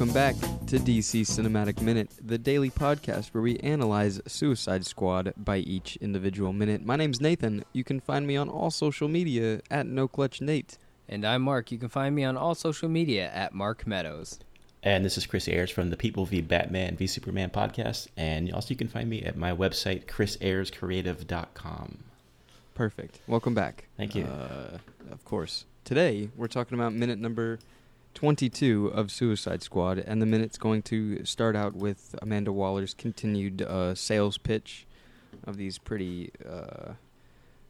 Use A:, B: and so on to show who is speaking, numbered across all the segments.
A: Welcome back to DC Cinematic Minute, the daily podcast where we analyze Suicide Squad by each individual minute. My name's Nathan. You can find me on all social media at NoClutchNate.
B: And I'm Mark. You can find me on all social media at Mark Meadows.
C: And this is Chris Ayers from the People v Batman v Superman podcast. And also you can find me at my website, chrisayerscreative.com.
A: Perfect. Welcome back.
C: Thank you.
A: Uh, of course. Today, we're talking about minute number 22 of Suicide Squad, and the minute's going to start out with Amanda Waller's continued uh, sales pitch of these pretty uh,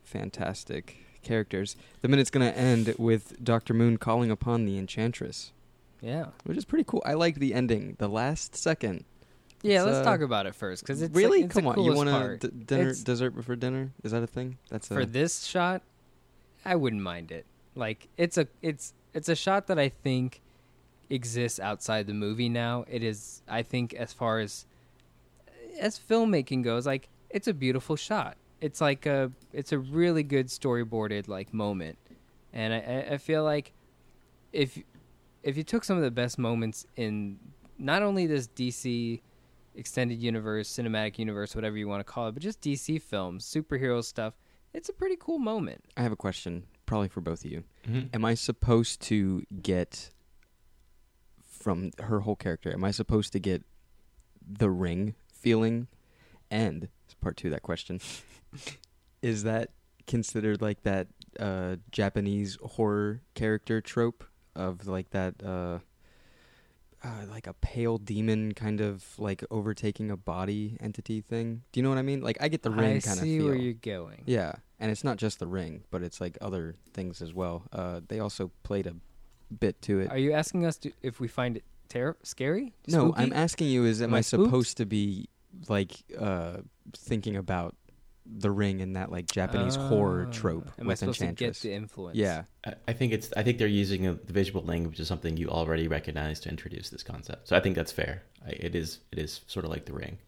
A: fantastic characters. The minute's going to end with Dr. Moon calling upon the Enchantress,
B: Yeah.
A: which is pretty cool. I like the ending, the last second.
B: Yeah,
A: It's,
B: let's
A: uh,
B: talk about it first because it's
A: really?
B: it's
A: Come on, you want to d- dinner
B: It's-
A: dessert before dinner? Is that a thing? That's
B: for
A: a,
B: this shot, I wouldn't mind it. Like it's a it's it's a shot that I think exists outside the movie now. It is I think as far as as filmmaking goes, like it's a beautiful shot. It's like a it's a really good storyboarded like moment, and I- I, feel like if if you took some of the best moments in not only this DC extended universe, cinematic universe, whatever you want to call it, but just DC films, superhero stuff, it's a pretty cool moment.
A: I have a question, probably for both of you.
C: Mhm.
A: Am I supposed to get from her whole character? Am I supposed to get the ring feeling? And part two of that question is that considered like that uh, Japanese horror character trope of like that uh, uh, like a pale demon kind of like overtaking a body entity thing? Do you know what I mean? Like I get the ring
B: I
A: kind of
B: see
A: feel.
B: where you're going.
A: Yeah, and it's not just the ring, but it's like other things as well. Uh, they also played a bit to it.
B: Are you asking us to, if we find it ter- scary?
A: no, I'm asking you: Is am,
B: Am I
A: I
B: spooked?
A: supposed to be like uh, thinking about the ring in that like Japanese horror
B: Ah.
A: trope
B: Am I
A: with
B: supposed to get the influence?
A: yeah,
C: I- I think it's. I think they're using a, the visual language as something you already recognize to introduce this concept. So I think that's fair. I, it is. It is sort of like the ring.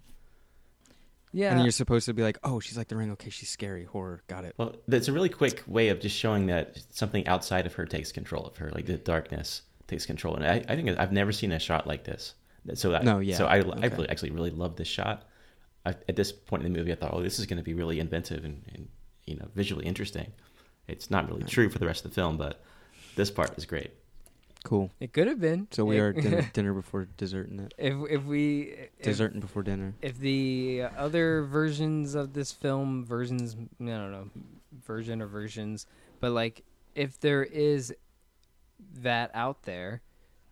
B: Yeah.
A: and you're supposed to be like, "Oh, she's like the ring. Okay, she's scary horror. Got it."
C: Well, it's a really quick way of just showing that something outside of her takes control of her, like the darkness takes control. And I, I think I've never seen a shot like this. So I,
A: No, yeah,
C: So I, I
A: okay.
C: really, actually really love this shot. I, at this point in the movie, I thought, oh, this is going to be really inventive and, and you know visually interesting. It's not really true for the rest of the film, but this part is great.
A: Cool.
B: it could have been.
A: So we
B: It-
A: are dinner, dinner before dessert and it.
B: if if we if,
A: Dessert and before dinner.
B: if the other versions of this film versions i don't know version or versions but like if there is that out there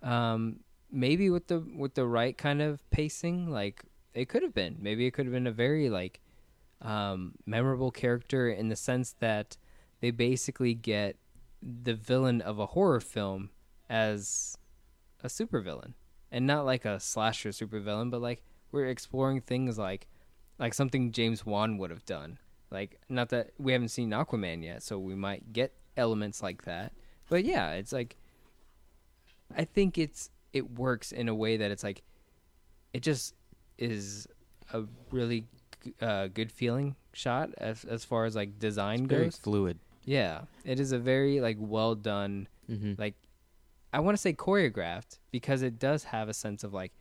B: um maybe with the with the right kind of pacing like it could have been maybe it could have been a very like um memorable character in the sense that they basically get the villain of a horror film as a supervillain and not like a slasher supervillain, but like we're exploring things like like something James Wan would have done. Like not that we haven't seen Aquaman yet, so we might get elements like that. But yeah, it's like I think it's it works in a way that it's like it just is a really uh, good feeling shot as as far as like design
A: Very
B: goes.
A: fluid.
B: Yeah, it is a very like well done
A: hmm
B: like I want to say choreographed because it does have a sense of like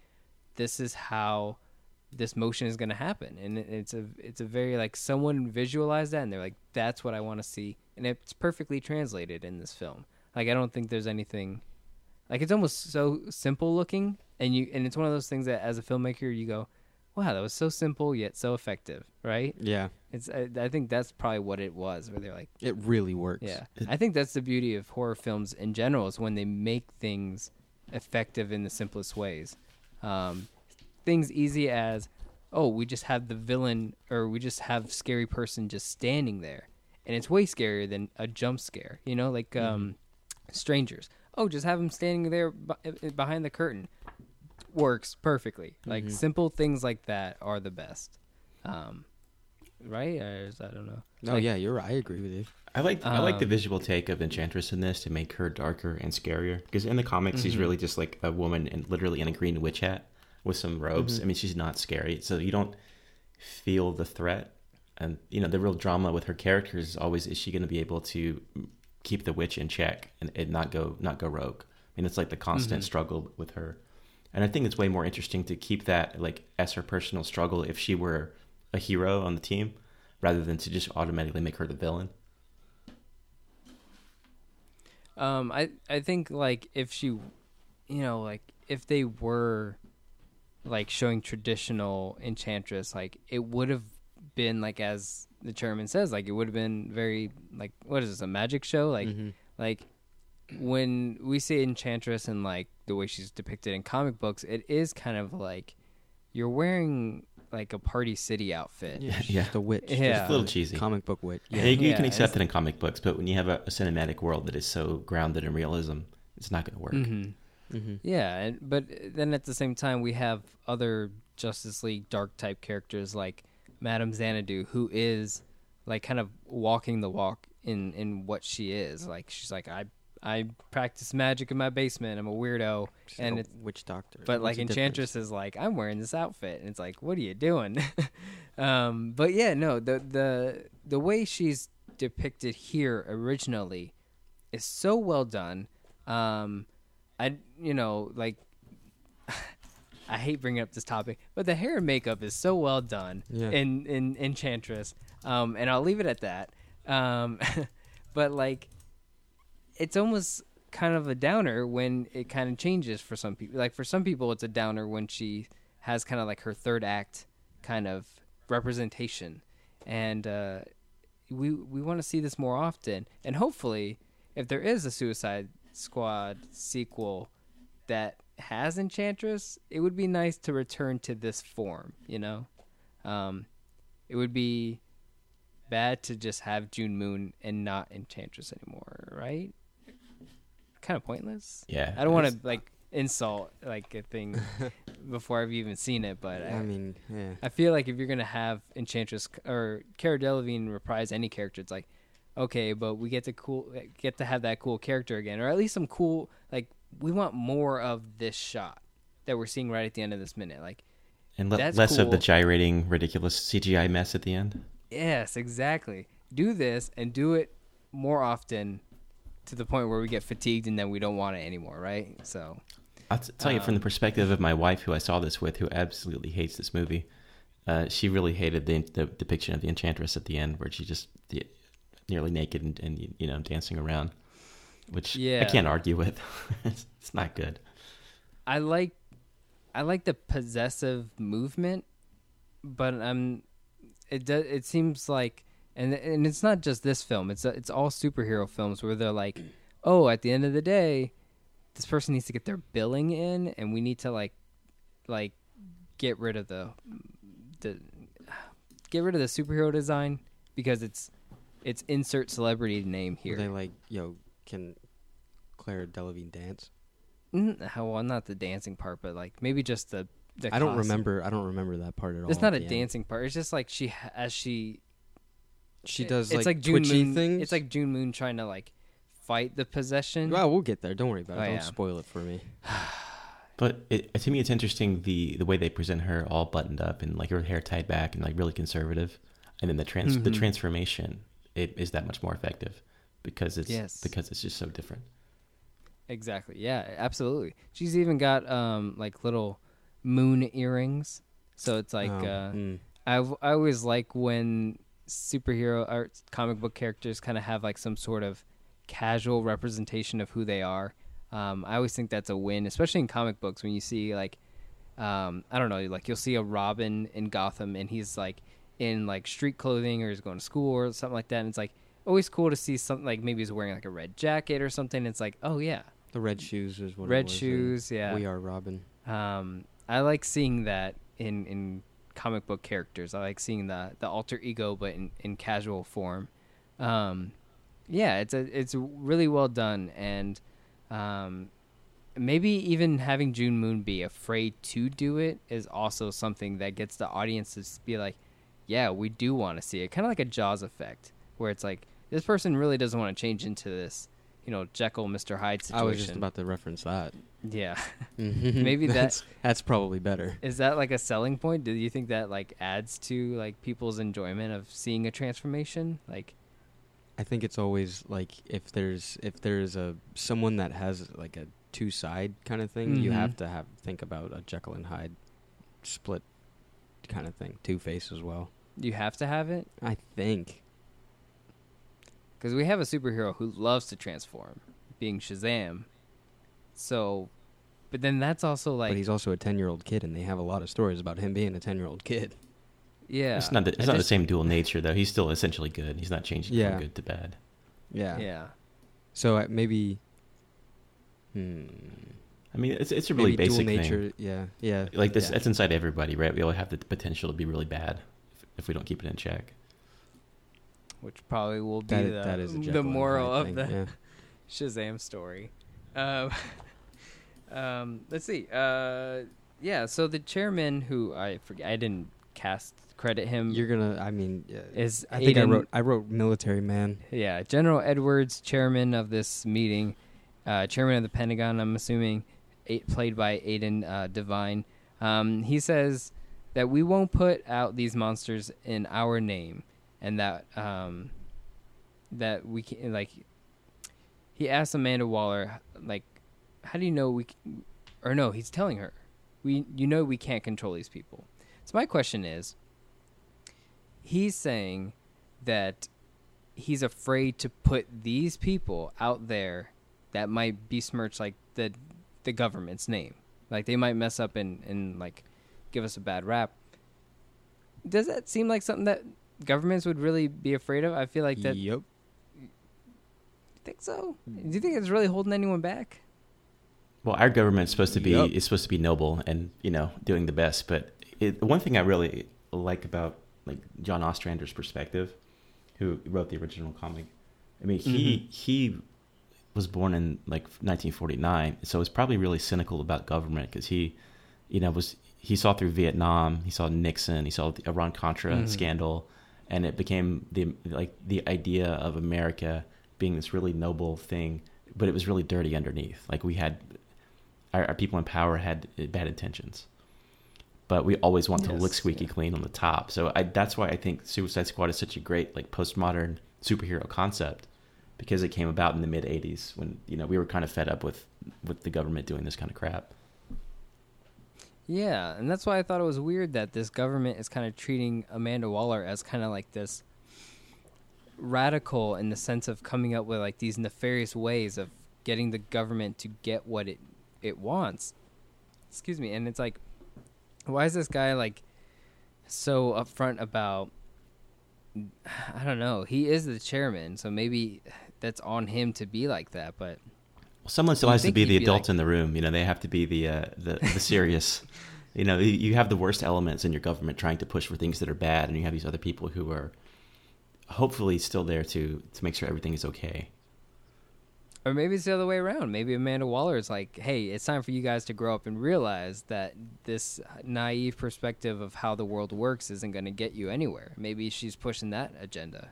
B: this is how this motion is going to happen and it- it's a it's a very like someone visualized that and they're like that's what I want to see and it's perfectly translated in this film. Like I don't think there's anything like it's almost so simple looking and you and it's one of those things that as a filmmaker you go wow that was so simple yet so effective, right?
A: Yeah,
B: It's I, I think that's probably what it was where they're like
A: it really works.
B: yeah, I think that's the beauty of horror films in general is when they make things effective in the simplest ways. Um, things easy as, oh, we just have the villain or we just have scary person just standing there, and it's way scarier than a jump scare. You know, like um, strangers. Oh, just have them standing there behind the curtain. Works perfectly. Like
A: Mhm.
B: simple things like that are the best. Um, right? Or is, I don't know.
A: No,
B: Like-
A: yeah, you're right. I agree with you.
C: I like I like the
B: Um,
C: visual take of Enchantress in this to make her darker and scarier. Because in the comics, she's
B: Mhm.
C: really just like a woman in literally in a green witch hat with some robes.
A: Mhm.
C: I mean, she's not scary, so you don't feel the threat. And you know, the real drama with her characters is always: is she going to be able to keep the witch in check and, and not go not go rogue? I mean, it's like the constant
B: Mhm.
C: struggle with her. And I think it's way more interesting to keep that like as her personal struggle if she were a hero on the team, rather than to just automatically make her the villain.
B: Um, I I think like if she, you know, like if they were like showing traditional enchantress, like it would have been like as the chairman says, like it would have been very like what is this a magic show? Like
A: Mhm.
B: like when we see enchantress and like the way she's depicted in comic books, it is kind of like you're wearing like a party city outfit.
A: Yeah, she's
C: Yeah.
A: just a witch.
B: Yeah.
A: just
B: It's a
C: little cheesy.
A: Comic book witch.
C: Yeah,
A: Yeah.
C: you, you
B: Yeah,
C: can accept it in comic books, but when you have a, a cinematic world that is so grounded in realism, it's not going to work.
B: Mhm.
A: hmm
B: Yeah, and, but then at the same time, we have other Justice League dark type characters like Madame Xanadu, who is like kind of walking the walk in in what she is. Like she's like I I practice magic in my basement. I'm a weirdo, and
A: a
B: it's
A: witch doctor.
B: but
A: What's
B: like Enchantress is like I'm wearing this outfit, and it's like what are you doing? um, but yeah, no the the the way she's depicted here originally is so well done. Um, I you know like I hate bringing up this topic, but the hair and makeup is so well done
A: Yeah.
B: in in Enchantress. Um, and I'll leave it at that. Um, but like, it's almost kind of a downer when it kind of changes for some people. Like for some people, it's a downer when she has kind of like her third act kind of representation, and uh, we we want to see this more often. And hopefully, if there is a Suicide Squad sequel that has Enchantress, it would be nice to return to this form. You know, um, it would be bad to just have June Moon and not Enchantress anymore, right? Kind of pointless.
C: Yeah,
B: I don't want to like insult like a thing before I've even seen it, but I,
A: I mean, yeah.
B: I feel like if you're gonna have Enchantress or Cara Delevingne reprise any character, it's like, okay, but we get to cool get to have that cool character again, or at least some cool like we want more of this shot that we're seeing right at the end of this minute. Like,
C: and le- less of the gyrating, ridiculous CGI mess at the end.
B: yes, exactly. Do this and do it more often to the point where we get fatigued and then we don't want it anymore, right? So
C: I'll t- tell you from the
B: Um,
C: perspective of my wife, who I saw this with, who absolutely hates this movie. Uh, she really hated the, the depiction of the Enchantress at the end, where she's just the, nearly naked and, and you know dancing around, which I can't argue with. it's, it's not good.
B: I like I like the possessive movement, but um, it does. It seems like, and and it's not just this film. It's it's all superhero films where they're like, oh, at the end of the day, this person needs to get their billing in, and we need to like, like, get rid of the the get rid of the superhero design because it's it's insert celebrity name
A: Were
B: here.
A: they like, yo, can Claire Delevingne dance?
B: Mm, well, not the dancing part, but like maybe just the. the
A: I don't
B: costume.
A: remember. I don't remember that part at all.
B: It's not a
A: at end.
B: dancing part. It's just like she as she.
A: She does
B: It's
A: like,
B: like June Moon.
A: things.
B: It's like June Moon trying to like fight the possession.
A: Well, we'll get there. Don't worry about it.
B: Oh,
A: Don't
B: yeah.
A: spoil it for me.
C: But it, to me, it's interesting the the way they present her all buttoned up and like her hair tied back and like really conservative, and then the trans the
B: Mhm.
C: transformation it is that much more effective because it's
B: Yes.
C: because it's just so different.
B: Exactly. Yeah. Absolutely. She's even got um like little moon earrings. So it's like
A: Oh,
B: uh,
A: mm.
B: I I always like when superhero or comic book characters kind of have like some sort of casual representation of who they are. Um, I always think that's a win, especially in comic books when you see like um, I don't know, like you'll see a Robin in Gotham and he's like in like street clothing or he's going to school or something like that. And it's like always cool to see something like maybe he's wearing like a red jacket or something. It's like, oh yeah,
A: the red shoes is what. it
B: red
A: was,
B: shoes, yeah.
A: We are Robin.
B: Um, I like seeing that in in comic book characters. I like seeing the the alter ego, but in, in casual form. Um, yeah, it's a it's really well done, and um, maybe even having June Moon be afraid to do it is also something that gets the audience to be like, yeah, we do want to see it. Kind of like a Jaws effect, where it's like this person really doesn't want to change into this, you know, Jekyll, Mister Hyde situation.
A: I was just about to reference that.
B: yeah.
A: Maybe
B: Maybe that-
A: that's that's probably better.
B: Is that like a selling point? Do you think that like adds to like people's enjoyment of seeing a transformation? Like,
A: I think it's always like if there's if there's a someone that has like a two side kind of thing. You
B: Mhm.
A: have to have think about a Jekyll and Hyde split kind of thing. Two Face as well.
B: You have to have it
A: I think.
B: Because we have a superhero who loves to transform, being Shazam. So, but then that's also like
A: but he's also a ten year old kid, and they have a lot of stories about him being a ten year old kid.
B: yeah,
C: It's not the, it's
A: I
C: not the same dual nature though. He's still essentially good. He's not changing
A: Yeah.
C: from good to bad.
A: Yeah.
B: yeah.
A: So uh, maybe. Hmm.
C: I mean, it's it's a really
A: maybe dual
C: basic
A: nature.
C: thing.
A: Yeah. Yeah.
C: Like this,
A: yeah.
C: that's inside everybody, right? We all have the potential to be really bad if, if we don't keep it in check.
B: Which probably will be
A: That,
B: the,
A: that is
B: the moral of
A: thing,
B: the
A: yeah.
B: Shazam story. Um, um, let's see. Uh, yeah. So the chairman, who I forget, I didn't cast credit him.
A: You're gonna. I mean, yeah,
B: is
A: I think I wrote. I wrote military man.
B: Yeah, General Edwards, chairman of this meeting, uh, chairman of the Pentagon. I'm assuming, eight, played by Aidan uh, Devine. Um, he says that we won't put out these monsters in our name, and that um, that we can like. He asked Amanda Waller, like, how do you know we? c- Or no, he's telling her, we you know we can't control these people. So my question is, he's saying that he's afraid to put these people out there that might besmirch like the the government's name. Like they might mess up and, and like give us a bad rap. Does that seem like something that governments would really be afraid of? I feel like that.
A: Yep.
B: You think so? Do you think it's really holding anyone back?
C: Well, our government's supposed to be
A: Yup.
C: is supposed to be noble and you know doing the best. But it, one thing I really like about like John Ostrander's perspective, who wrote the original comic, I mean he he was born in like 1949, so he's probably really cynical about government because he, you know, was he saw through Vietnam, he saw Nixon, he saw the Iran Contra
B: Mhm.
C: scandal, and it became the like the idea of America being this really noble thing, but it was really dirty underneath. Like we had our, our people in power had bad intentions, but we always want to look squeaky
B: yeah.
C: clean on the top. So I, that's why I think Suicide Squad is such a great like postmodern superhero concept because it came about in the mid '80s when you know we were kind of fed up with with the government doing this kind of crap.
B: Yeah, and that's why I thought it was weird that this government is kind of treating Amanda Waller as kind of like this radical in the sense of coming up with like these nefarious ways of getting the government to get what it it wants. Excuse me, and it's like why is this guy like so upfront about I don't know. He is the chairman, so maybe that's on him to be like that, but
C: Someone still has to be the
B: be
C: adult
B: like-
C: in the room. You know, they have to be the uh, the, the serious. you know, you have the worst elements in your government trying to push for things that are bad, and you have these other people who are hopefully still there to to make sure everything is okay.
B: Or maybe it's the other way around. Maybe Amanda Waller is like, hey, it's time for you guys to grow up and realize that this naive perspective of how the world works isn't going to get you anywhere. Maybe she's pushing that agenda.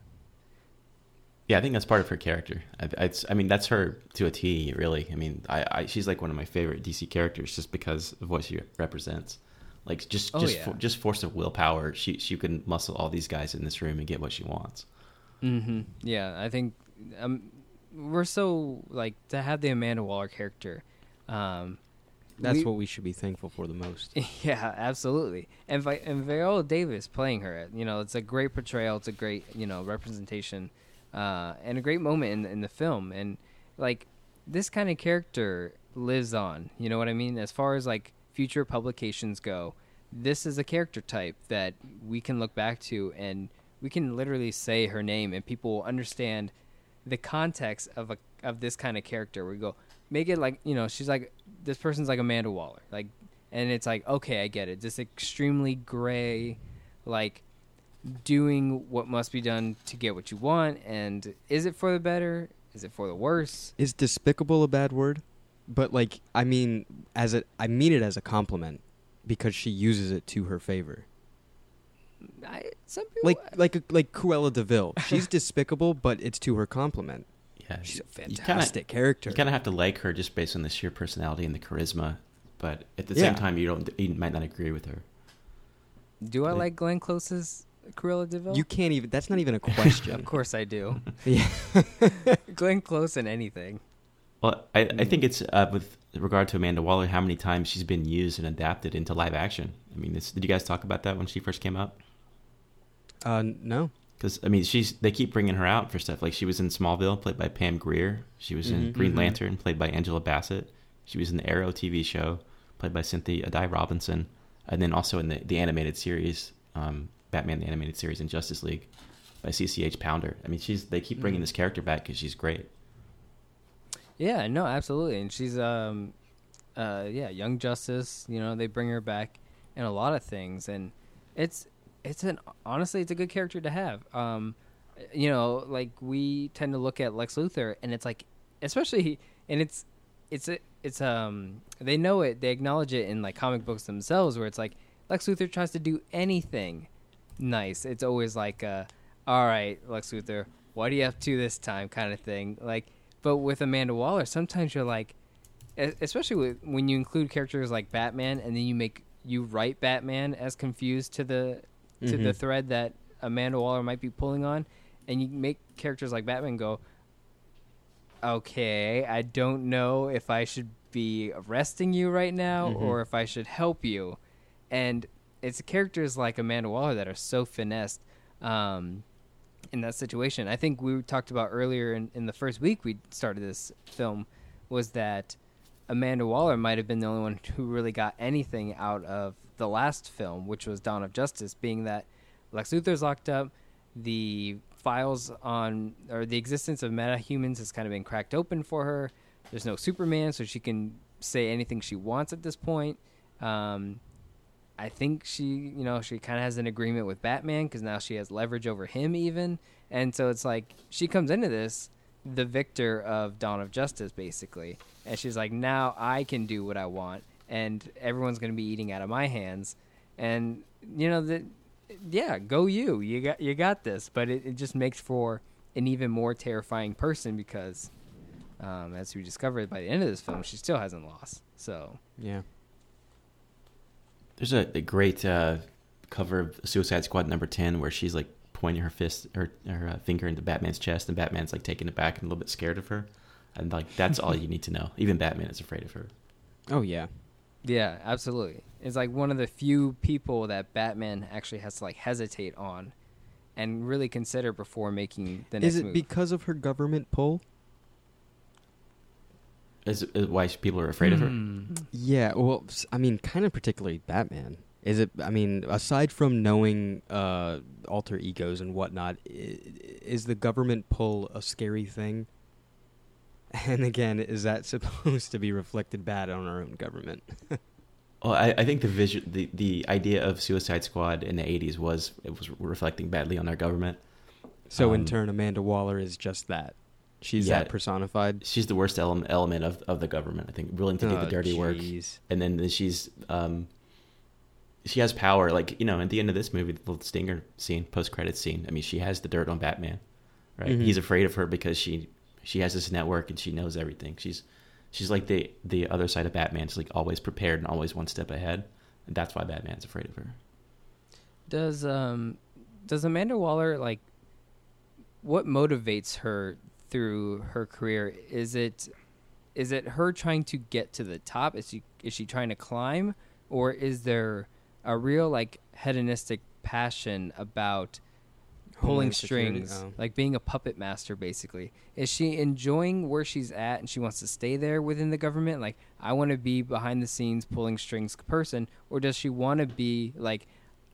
C: Yeah, I think that's part of her character. I, it's, I mean, that's her to a T, really. I mean, I, I she's like one of my favorite DC characters just because of what she represents. Like just
B: Oh,
C: just
B: yeah.
C: for, just force of willpower, she she can muscle all these guys in this room and get what she wants.
B: Mm-hmm. Yeah, I think um, we're so like to have the Amanda Waller character. Um,
A: That's
B: we-
A: what we should be thankful for the most.
B: yeah, absolutely. And Vi- and Viola Davis playing her, you know, it's a great portrayal. It's a great, you know, representation, uh, and a great moment in in the film. And like this kind of character lives on. You know what I mean? As far as like future publications go, this is a character type that we can look back to, and we can literally say her name, and people will understand the context of a of this kind of character. We go, make it like you know, she's like this person's like Amanda Waller, like, and it's like okay, I get it. This extremely gray, like doing what must be done to get what you want, and is it for the better? Is it for the worse?
A: Is despicable a bad word? But like, I mean, as a, I mean it as a compliment because she uses it to her favor.
B: I, some people
A: Like, like, like Cruella de Vil. She's despicable, but it's to her compliment.
C: Yeah,
A: She's a
C: you kinda-
A: fantastic character.
C: You kind of have to like her just based on the sheer personality and the charisma, but at the
A: Yeah.
C: same time, you don't you might not agree with her.
B: do I
A: Like-
B: like Glenn Close's Cruella de Vil?
A: You can't even. That's not even a question.
B: of course I do.
A: yeah.
B: Glenn Close in anything.
C: Well, I, I think it's uh, with regard to Amanda Waller, how many times she's been used and adapted into live action. I mean, this, did you guys talk about that when she first came out?
A: Uh, no.
C: Because I mean, she's they keep bringing her out for stuff like she was in Smallville, played by Pam Grier. She was in
A: Mhm.
C: Green
B: Mhm.
C: Lantern, played by Angela Bassett. She was in the Arrow TV show, played by Cynthia Addai-Robinson, and then also in the the animated series, um, Batman the animated series and Justice League, by CCH Pounder. I mean, she's they keep bringing
B: Mhm.
C: this character back because she's great.
B: Yeah, no, absolutely, and she's um, uh, yeah, Young Justice. You know, they bring her back in a lot of things, and it's it's an honestly, it's a good character to have. Um, you know, like we tend to look at Lex Luthor, and it's like, especially, and it's it's a, it's um, they know it, they acknowledge it in like comic books themselves, where it's like Lex Luthor tries to do anything nice. It's always like, uh, all right, Lex Luthor, what are you up to this time, kind of thing, like. But with Amanda Waller, sometimes you're like, especially with, when you include characters like Batman, and then you make you write Batman as confused to the to the
A: Mhm.
B: thread that Amanda Waller might be pulling on, and you make characters like Batman go, okay, I don't know if I should be arresting you right now
A: Mhm.
B: or if I should help you, and it's characters like Amanda Waller that are so finessed. Um, in that situation. I think we talked about earlier in, in the first week we started this film was that Amanda Waller might have been the only one who really got anything out of the last film, which was Dawn of Justice, being that Lex Luthor's locked up, the files on or the existence of metahumans has kind of been cracked open for her. There's no Superman, so she can say anything she wants at this point. Um, I think she, you know, she kind of has an agreement with Batman because now she has leverage over him, even. And so it's like she comes into this the victor of Dawn of Justice, basically. And she's like, now I can do what I want, and everyone's going to be eating out of my hands. And, you know, that, yeah, go you. You got, you got this. But it, it just makes for an even more terrifying person because, um, as we discovered by the end of this film, she still hasn't lost. So,
A: Yeah.
C: There's a, a great uh, cover of Suicide Squad number ten where she's like pointing her fist or her uh, finger into Batman's chest, and Batman's like taken aback and a little bit scared of her, and like that's all you need to know. Even Batman is afraid of her.
A: Oh yeah.
B: Yeah, absolutely. It's like one of the few people that Batman actually has to like hesitate on and really consider before making the next
A: Is it
B: move.
A: because of her government pull?
C: Is, is why people are afraid of her.
B: Hmm.
A: Yeah. Well, I mean, kind of particularly Batman. Is it? I mean, aside from knowing uh, alter egos and whatnot, is the government pull a scary thing? And again, is that supposed to be reflected bad on our own government?
C: Well, I, I think the vision, the, the idea of Suicide Squad in the '80s was it was reflecting badly on our government.
A: So in
C: Um,
A: turn, Amanda Waller is just that. She's
C: Yeah.
A: that personified.
C: She's the worst element element of, of the government. I think willing to do the
A: Oh,
C: dirty work, and then then she's um, she has power. Like you know, at the end of this movie, the stinger scene, post credit scene. I mean, she has the dirt on Batman, right?
A: Mhm.
C: He's afraid of her because she she has this network and she knows everything. She's she's like the the other side of Batman. She's like always prepared and always one step ahead. And that's why Batman's afraid of her.
B: Does um does Amanda Waller like what motivates her through her career? Is it is it her trying to get to the top? Is she is she trying to climb or is there a real like hedonistic passion about pulling strings,
A: oh.
B: like being a puppet master, basically. Is she enjoying where she's at and she wants to stay there within the government? Like, I want to be behind the scenes pulling strings person, or does she want to be like,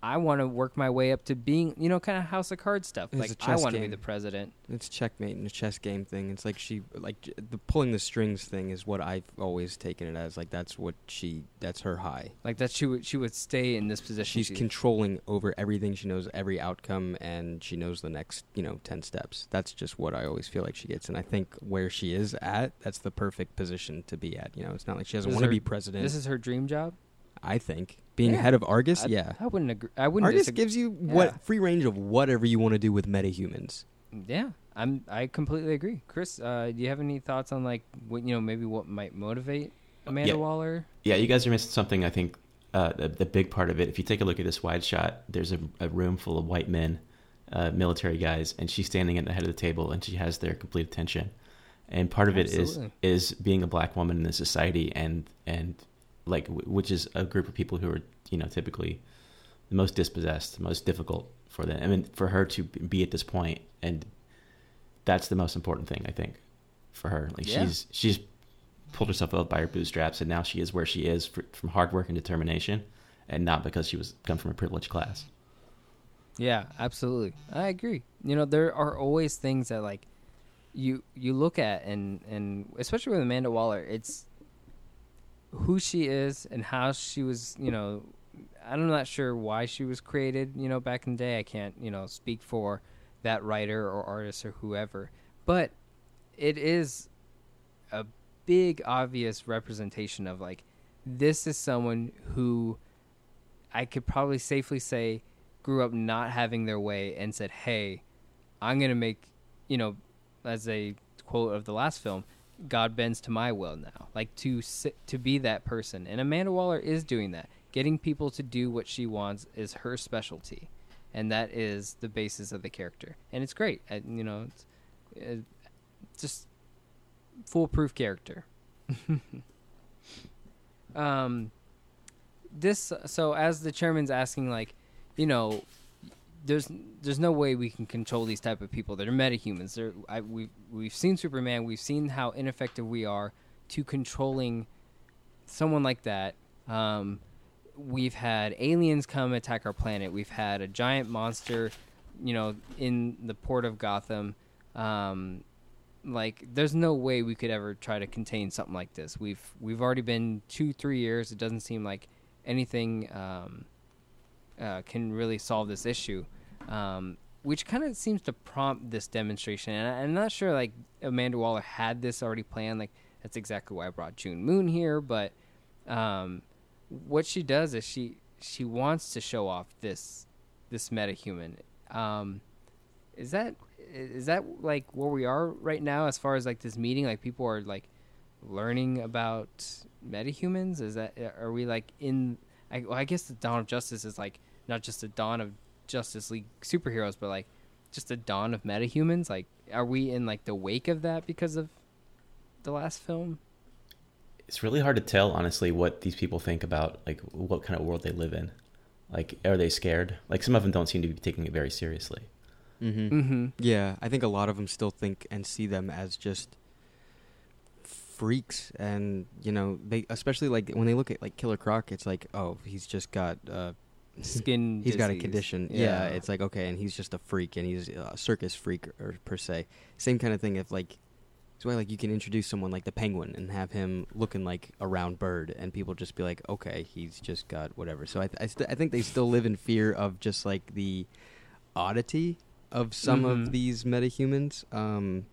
B: I want to work my way up to being, you know, kind of House of Cards stuff?
A: It's
B: like, I want to be the president.
A: It's checkmate in a chess game thing. It's like she like the pulling the strings thing is what I've always taken it as. Like that's what she that's her high.
B: Like that, she would she would stay in this position.
A: She's
B: She-
A: controlling over everything. She knows every outcome, and she knows the next you know ten steps. That's just what I always feel like she gets. And I think where she is at, that's the perfect position to be at. You know, it's not like she doesn't want to be president.
B: this is her dream job.
A: I think being
B: Yeah.
A: head of Argus,
B: I,
A: yeah.
B: I wouldn't agree. I wouldn't.
A: Argus
B: disagree.
A: gives you what
B: Yeah.
A: free range of whatever you want to do with metahumans.
B: Yeah, I'm. I completely agree. Chris, uh, do you have any thoughts on like what you know maybe what might motivate Amanda
C: Yeah.
B: Waller?
C: Yeah, you guys are missing something. I think uh, the, the big part of it. If you take a look at this wide shot, there's a, a room full of white men, uh, military guys, and she's standing at the head of the table, and she has their complete attention. and part of it is is being a black woman in this society and and like which is a group of people who are you know typically the most dispossessed the most difficult for them i mean for her to be at this point and that's the most important thing i think for her like
B: Yeah.
C: she's she's pulled herself up by her bootstraps and now she is where she is for, from hard work and determination and not because she was come from a privileged class
B: Yeah, absolutely. I agree. You know, there are always things that like you you look at and and especially with Amanda Waller, it's who she is and how she was, you know, I'm not sure why she was created, you know, back in the day. I can't, you know, speak for that writer or artist or whoever. But it is a big obvious representation of like this is someone who I could probably safely say grew up not having their way and said, "Hey, I'm going to make, you know, as a quote of the last film, God bends to my will now." Like to sit, to be that person. And Amanda Waller is doing that. Getting people to do what she wants is her specialty. And that is the basis of the character. And it's great. I, you know, it's, it's just foolproof character. um this so as the chairman's asking like you know there's there's no way we can control these type of people that are metahumans. They're I, we we've seen superman. We've seen how ineffective we are to controlling someone like that. Um we've had aliens come attack our planet. We've had a giant monster you know in the port of gotham. Um like there's no way we could ever try to contain something like this. We've we've already been two three years. It doesn't seem like anything um, uh, can really solve this issue um, which kind of seems to prompt this demonstration. And I, i'm not sure like amanda waller had this already planned like that's exactly why i brought june moon here but um, what she does is she she wants to show off this this metahuman. Um, is that is that like where we are right now as far as like this meeting? Like people are like learning about metahumans? Is that are we like in I, well, I guess the dawn of justice is like not just the dawn of justice league superheroes but like just the dawn of metahumans? Like are we in like the wake of that because of the last film?
C: It's really hard to tell honestly what these people think about like what kind of world they live in. Like are they scared? Like some of them don't seem to be taking it very seriously.
A: Mm-hmm.
B: mm-hmm.
A: Yeah, I think a lot of them still think and see them as just freaks, and you know, they especially like when they look at like Killer Croc, it's like, oh, he's just got uh,
B: skin
A: he's got a condition. Yeah. it's like okay, and he's just a freak, and he's a circus freak or per se. Same kind of thing. If like, it's why like you can introduce someone like the Penguin and have him looking like a round bird, and people just be like, okay, he's just got whatever. So I th- I, st- I think they still live in fear of just like the oddity of some
B: Mhm.
A: of these metahumans. Um,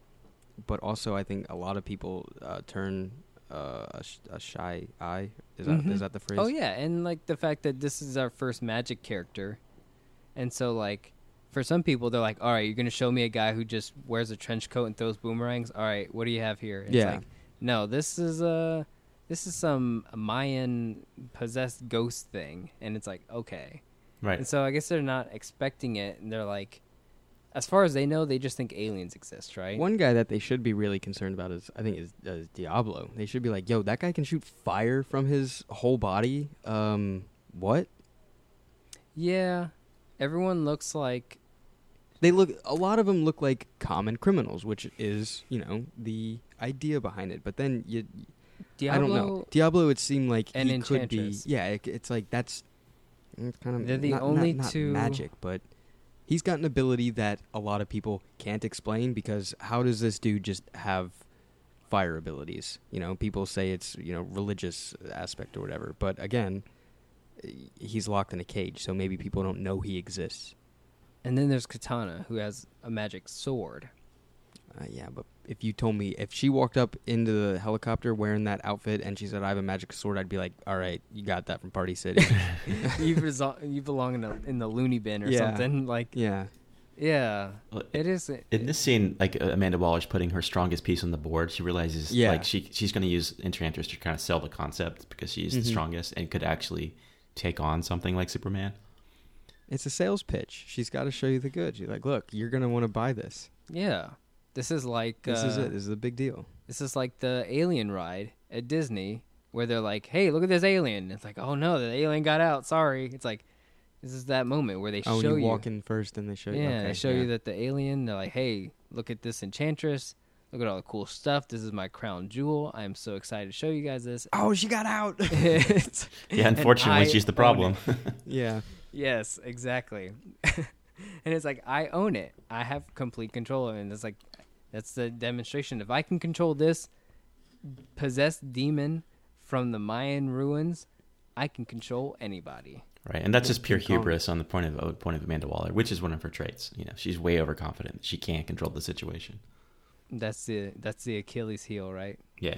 A: but also, I think a lot of people uh, turn uh, a, sh- a shy eye. Is that is
B: Mhm.
A: that the phrase?
B: Oh yeah, and like the fact that this is our first magic character, and so like for some people they're like, all right, you're gonna show me a guy who just wears a trench coat and throws boomerangs. All right, what do you have here? It's
A: Yeah.
B: like, no, this is a this is some Mayan possessed ghost thing, and it's like okay,
C: right
B: and so I guess they're not expecting it, and they're like, as far as they know, they just think aliens exist, right?
A: One guy that they should be really concerned about is, I think, is, is Diablo. They should be like, "Yo, that guy can shoot fire from his whole body." Um, what?
B: Yeah, everyone looks like
A: They look. A lot of them look like common criminals, which is, you know, the idea behind it. But then you,
B: Diablo.
A: I don't know. Diablo would seem like
B: and
A: he could be. Yeah, it, it's like that's it's kind of
B: They're the
A: not,
B: only
A: not, not
B: two-
A: magic, but he's got an ability that a lot of people can't explain because how does this dude just have fire abilities? You know, people say it's you know religious aspect or whatever, but again, he's locked in a cage, so maybe people don't know he exists.
B: And then there's Katana, who has a magic sword.
A: Uh, yeah, but if you told me if she walked up into the helicopter wearing that outfit and she said I have a magic sword, I'd be like, all right, you got that from Party City.
B: you, resol- you belong in the in the loony bin or
A: Yeah.
B: something. Like,
A: yeah.
B: yeah,
C: Well,
B: it is.
C: in this scene, like uh, Amanda Waller's putting her strongest piece on the board, she realizes
A: Yeah.
C: like she she's going to use Enchantress to kind of sell the concept because she's
A: Mhm.
C: the strongest and could actually take on something like Superman.
A: It's a sales pitch. She's got to show you the good. She's like, look, you're gonna want to buy this.
B: Yeah, This is like
A: This
B: uh,
A: is it. This is a big deal.
B: This is like the alien ride at Disney where they're like, "Hey, look at this alien." It's like, "Oh no, the alien got out. Sorry." It's like this is that moment where they
A: Oh,
B: show
A: you
B: you,
A: walk in first and they show you.
B: yeah,
A: okay,
B: they show
A: yeah.
B: you that the alien. They're like, "Hey, look at this enchantress. Look at all the cool stuff. This is my crown jewel. I am so excited to show you guys this."
A: Oh, she got out.
C: Yeah, unfortunately, she's the problem.
A: yeah.
B: Yes, exactly. and it's like I own it. I have complete control of it. And it's like that's the demonstration. If I can control this possessed demon from the Mayan ruins, I can control anybody.
C: Right, and that's just pure hubris on the point of uh, point of Amanda Waller, which is one of her traits. You know, she's way overconfident. She can't control the situation.
B: That's the that's the Achilles heel, right?
C: Yeah,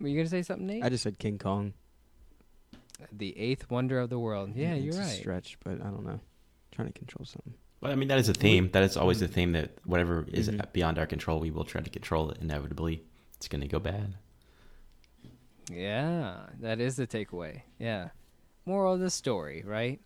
B: Were you gonna say something, Nate?
A: I just said King Kong.
B: the eighth wonder of the world. Yeah,
A: it's
B: you're
A: a
B: right.
A: stretch, but I don't know. Trying to control something.
C: but I mean that is a theme. That is always the theme that whatever is
A: Mhm.
C: beyond our control, we will try to control it. Inevitably, it's going to go bad.
B: Yeah, that is the takeaway. Yeah. Moral of the story, right?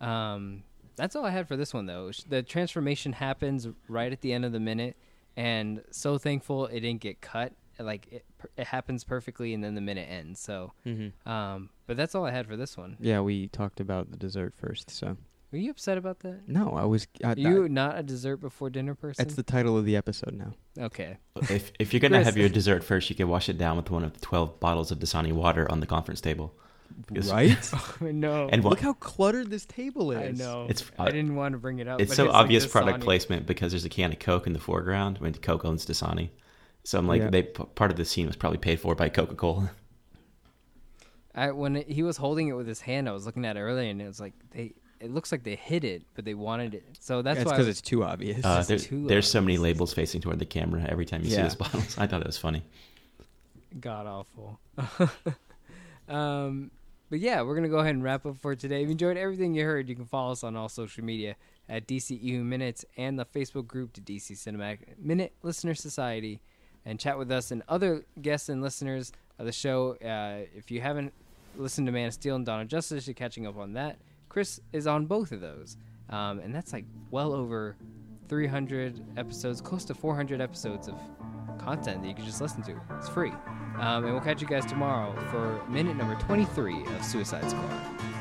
B: Um, that's all I had for this one, though. The transformation happens right at the end of the minute, and so thankful it didn't get cut. Like it, it happens perfectly, and then the minute ends. So,
A: Mm-hmm.
B: um, but that's all I had for this one.
A: Yeah, we talked about the dessert first, so
B: Were you upset about that?
A: no, I was. I,
B: you
A: I-
B: not a dessert before dinner person?
A: that's the title of the episode now.
B: okay.
C: If if you're going to have your dessert first, you can wash it down with one of the twelve bottles of Dasani water on the conference table. Because-
A: Right?
B: no,
C: And
A: Look how cluttered this table is.
B: I know.
C: It's
B: I uh, didn't want to bring it up.
C: It's
B: but
C: so
B: like
C: obvious
B: Dasani.
C: product placement because there's a can of Coke in the foreground. I mean, Coke owns Dasani, so I'm like,
A: Yeah.
C: they part of the scene was probably paid for by Coca Cola.
B: I when it, he was holding it with his hand, I was looking at it earlier, and it was like they. It looks like they hid it, but they wanted it. So that's
A: That's
B: why. I
A: because it's too obvious.
C: Uh,
B: just
C: there's,
B: too
C: there's so many labels facing toward the camera every time you see
A: Yeah.
C: those bottles. I thought it was funny.
B: god awful. um, but yeah, we're gonna go ahead and wrap up for today. If you enjoyed everything you heard, you can follow us on all social media at DCU Minutes and the Facebook group to DC Cinematic Minute Listener Society, and chat with us and other guests and listeners of the show. Uh, if you haven't listened to Man of Steel and Dawn of Justice, you're catching up on that. Chris is on both of those, um, and that's like well over 300 episodes, close to 400 episodes of content that you can just listen to. It's free. Um, and we'll catch you guys tomorrow for minute number 23 of Suicide Squad.